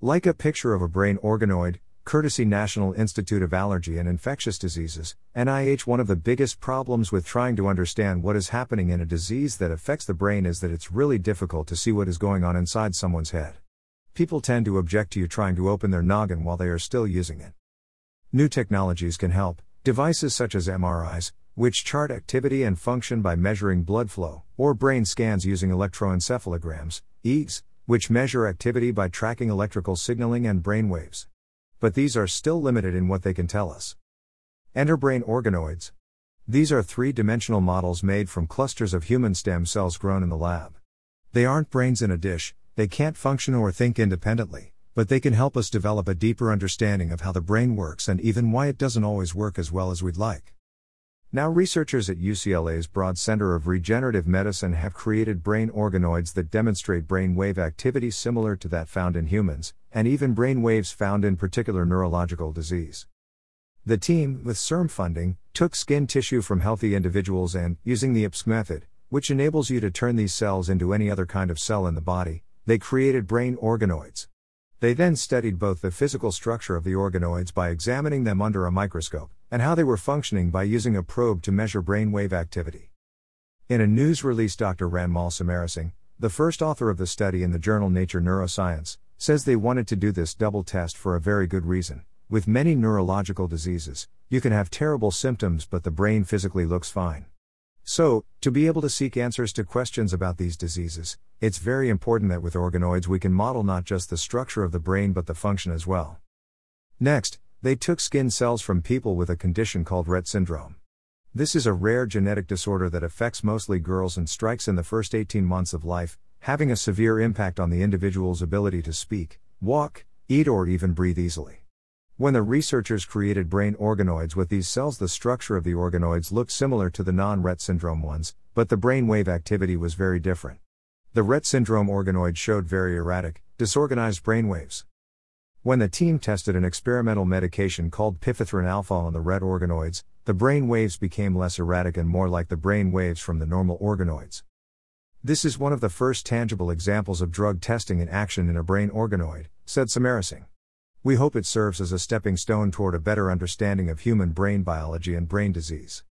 Like a picture of a brain organoid, courtesy National Institute of Allergy and Infectious Diseases, NIH. One of the biggest problems with trying to understand what is happening in a disease that affects the brain is that it's really difficult to see what is going on inside someone's head. People tend to object to you trying to open their noggin while they are still using it. New technologies can help, devices such as MRIs, which chart activity and function by measuring blood flow, or brain scans using electroencephalograms, EEGs, which measure activity by tracking electrical signaling and brain waves. But these are still limited in what they can tell us. Enter brain organoids. These are three dimensional models made from clusters of human stem cells grown in the lab. They aren't brains in a dish, they can't function or think independently, but they can help us develop a deeper understanding of how the brain works and even why it doesn't always work as well as we'd like. Now, researchers at UCLA's Broad Center of Regenerative Medicine have created brain organoids that demonstrate brain wave activity similar to that found in humans, and even brain waves found in particular neurological disease. The team, with CIRM funding, took skin tissue from healthy individuals and, using the IPSC method, which enables you to turn these cells into any other kind of cell in the body, they created brain organoids. They then studied both the physical structure of the organoids by examining them under a microscope, and how they were functioning by using a probe to measure brainwave activity. In a news release, Dr. Ranmal Samarasinghe, the first author of the study in the journal Nature Neuroscience, says they wanted to do this double test for a very good reason. With many neurological diseases, you can have terrible symptoms, but the brain physically looks fine. So, to be able to seek answers to questions about these diseases, it's very important that with organoids we can model not just the structure of the brain but the function as well. Next, they took skin cells from people with a condition called Rett syndrome. This is a rare genetic disorder that affects mostly girls and strikes in the first 18 months of life, having a severe impact on the individual's ability to speak, walk, eat, or even breathe easily. When the researchers created brain organoids with these cells, the structure of the organoids looked similar to the non Rett syndrome ones, but the brain wave activity was very different. The Rett syndrome organoid showed very erratic, disorganized brain waves. When the team tested an experimental medication called pifithrin alpha on the Rett organoids, the brain waves became less erratic and more like the brain waves from the normal organoids. This is one of the first tangible examples of drug testing in action in a brain organoid, said Samarasinghe. We hope it serves as a stepping stone toward a better understanding of human brain biology and brain disease.